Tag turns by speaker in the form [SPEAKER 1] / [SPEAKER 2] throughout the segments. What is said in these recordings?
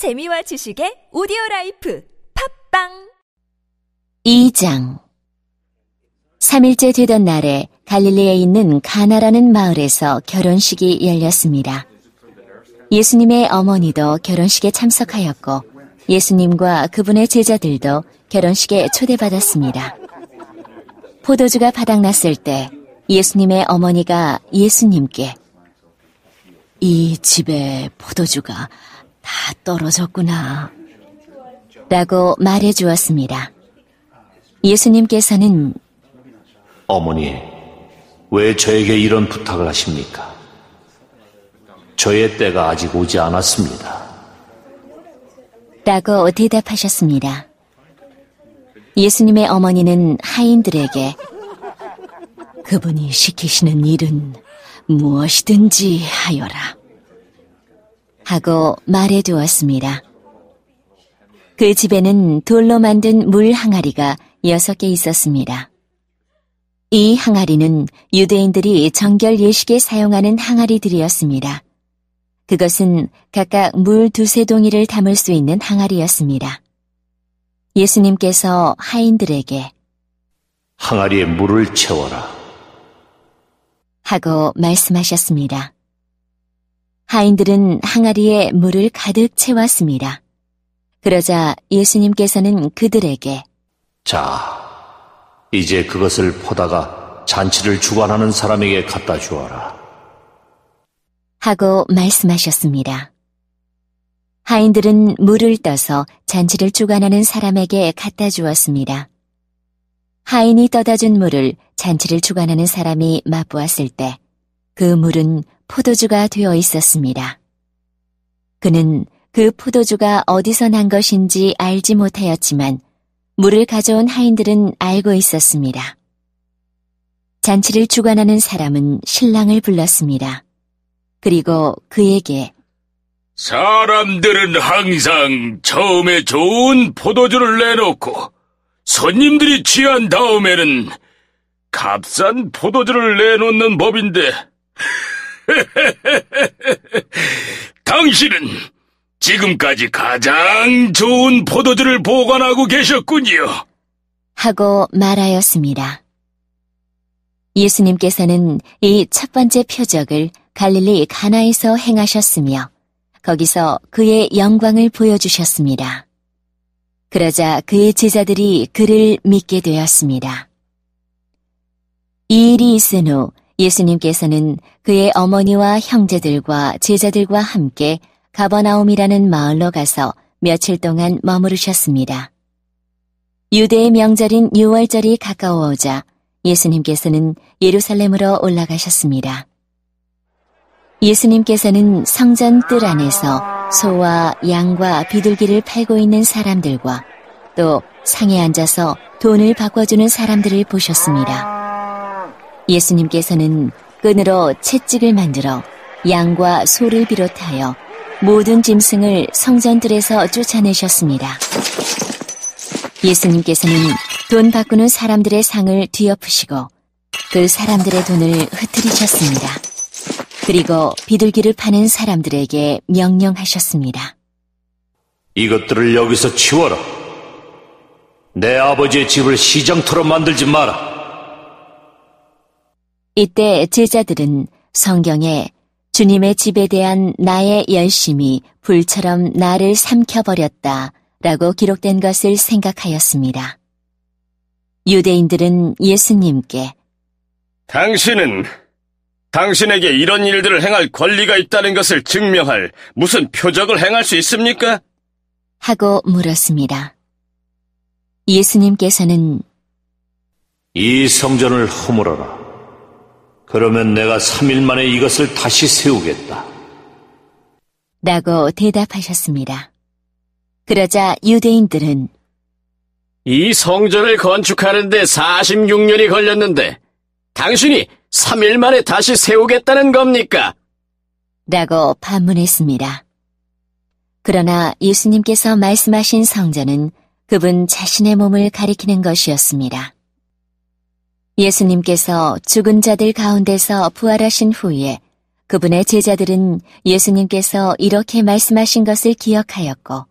[SPEAKER 1] 재미와 지식의 오디오 라이프 팟빵
[SPEAKER 2] 2장 3일째 되던 날에 갈릴리에 있는 가나라는 마을에서 결혼식이 열렸습니다. 예수님의 어머니도 결혼식에 참석하였고 예수님과 그분의 제자들도 결혼식에 초대받았습니다. 포도주가 바닥났을 때 예수님의 어머니가 예수님께 이 집에 포도주가 다 떨어졌구나. 라고 말해 주었습니다. 예수님께서는
[SPEAKER 3] 어머니, 왜 저에게 이런 부탁을 하십니까? 저의 때가 아직 오지 않았습니다.
[SPEAKER 2] 라고 대답하셨습니다. 예수님의 어머니는 하인들에게 그분이 시키시는 일은 무엇이든지 하여라. 하고 말해 두었습니다. 그 집에는 돌로 만든 물 항아리가 여섯 개 있었습니다. 이 항아리는 유대인들이 정결 예식에 사용하는 항아리들이었습니다. 그것은 각각 물 두세 동이를 담을 수 있는 항아리였습니다. 예수님께서 하인들에게
[SPEAKER 3] 항아리에 물을 채워라.
[SPEAKER 2] 하고 말씀하셨습니다. 하인들은 항아리에 물을 가득 채웠습니다. 그러자 예수님께서는 그들에게
[SPEAKER 3] 자, 이제 그것을 포다가 잔치를 주관하는 사람에게 갖다 주어라.
[SPEAKER 2] 하고 말씀하셨습니다. 하인들은 물을 떠서 잔치를 주관하는 사람에게 갖다 주었습니다. 하인이 떠다 준 물을 잔치를 주관하는 사람이 맛보았을 때 그 물은 포도주가 되어 있었습니다. 그는 그 포도주가 어디서 난 것인지 알지 못하였지만 물을 가져온 하인들은 알고 있었습니다. 잔치를 주관하는 사람은 신랑을 불렀습니다. 그리고 그에게
[SPEAKER 4] 사람들은 항상 처음에 좋은 포도주를 내놓고 손님들이 취한 다음에는 값싼 포도주를 내놓는 법인데 당신은 지금까지 가장 좋은 포도주를 보관하고 계셨군요.
[SPEAKER 2] 하고 말하였습니다. 예수님께서는 이 첫 번째 표적을 갈릴리 가나에서 행하셨으며 거기서 그의 영광을 보여주셨습니다. 그러자 그의 제자들이 그를 믿게 되었습니다. 이 일이 있은 후 예수님께서는 그의 어머니와 형제들과 제자들과 함께 가버나움이라는 마을로 가서 며칠 동안 머무르셨습니다. 유대의 명절인 유월절이 가까워오자 예수님께서는 예루살렘으로 올라가셨습니다. 예수님께서는 성전 뜰 안에서 소와 양과 비둘기를 팔고 있는 사람들과 또 상에 앉아서 돈을 바꿔주는 사람들을 보셨습니다. 예수님께서는 끈으로 채찍을 만들어 양과 소를 비롯하여 모든 짐승을 성전들에서 쫓아내셨습니다. 예수님께서는 돈 바꾸는 사람들의 상을 뒤엎으시고 그 사람들의 돈을 흩트리셨습니다. 그리고 비둘기를 파는 사람들에게 명령하셨습니다.
[SPEAKER 3] 이것들을 여기서 치워라. 내 아버지의 집을 시장터로 만들지 마라.
[SPEAKER 2] 이때 제자들은 성경에 주님의 집에 대한 나의 열심이 불처럼 나를 삼켜버렸다 라고 기록된 것을 생각하였습니다. 유대인들은 예수님께
[SPEAKER 4] 당신은 당신에게 이런 일들을 행할 권리가 있다는 것을 증명할 무슨 표적을 행할 수 있습니까?
[SPEAKER 2] 하고 물었습니다. 예수님께서는
[SPEAKER 3] 이 성전을 허물어라. 그러면 내가 3일 만에 이것을 다시 세우겠다.
[SPEAKER 2] 라고 대답하셨습니다. 그러자 유대인들은
[SPEAKER 4] 이 성전을 건축하는데 46년이 걸렸는데 당신이 3일 만에 다시 세우겠다는 겁니까?
[SPEAKER 2] 라고 반문했습니다. 그러나 예수님께서 말씀하신 성전은 그분 자신의 몸을 가리키는 것이었습니다. 예수님께서 죽은 자들 가운데서 부활하신 후에 그분의 제자들은 예수님께서 이렇게 말씀하신 것을 기억하였고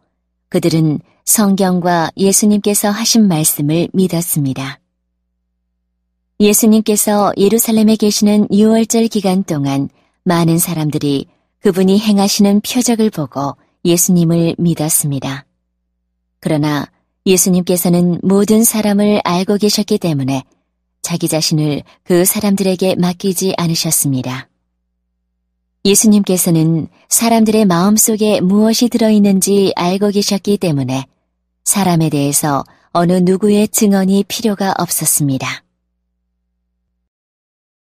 [SPEAKER 2] 그들은 성경과 예수님께서 하신 말씀을 믿었습니다. 예수님께서 예루살렘에 계시는 6월절 기간 동안 많은 사람들이 그분이 행하시는 표적을 보고 예수님을 믿었습니다. 그러나 예수님께서는 모든 사람을 알고 계셨기 때문에 자기 자신을 그 사람들에게 맡기지 않으셨습니다. 예수님께서는 사람들의 마음 속에 무엇이 들어있는지 알고 계셨기 때문에 사람에 대해서 어느 누구의 증언이 필요가 없었습니다.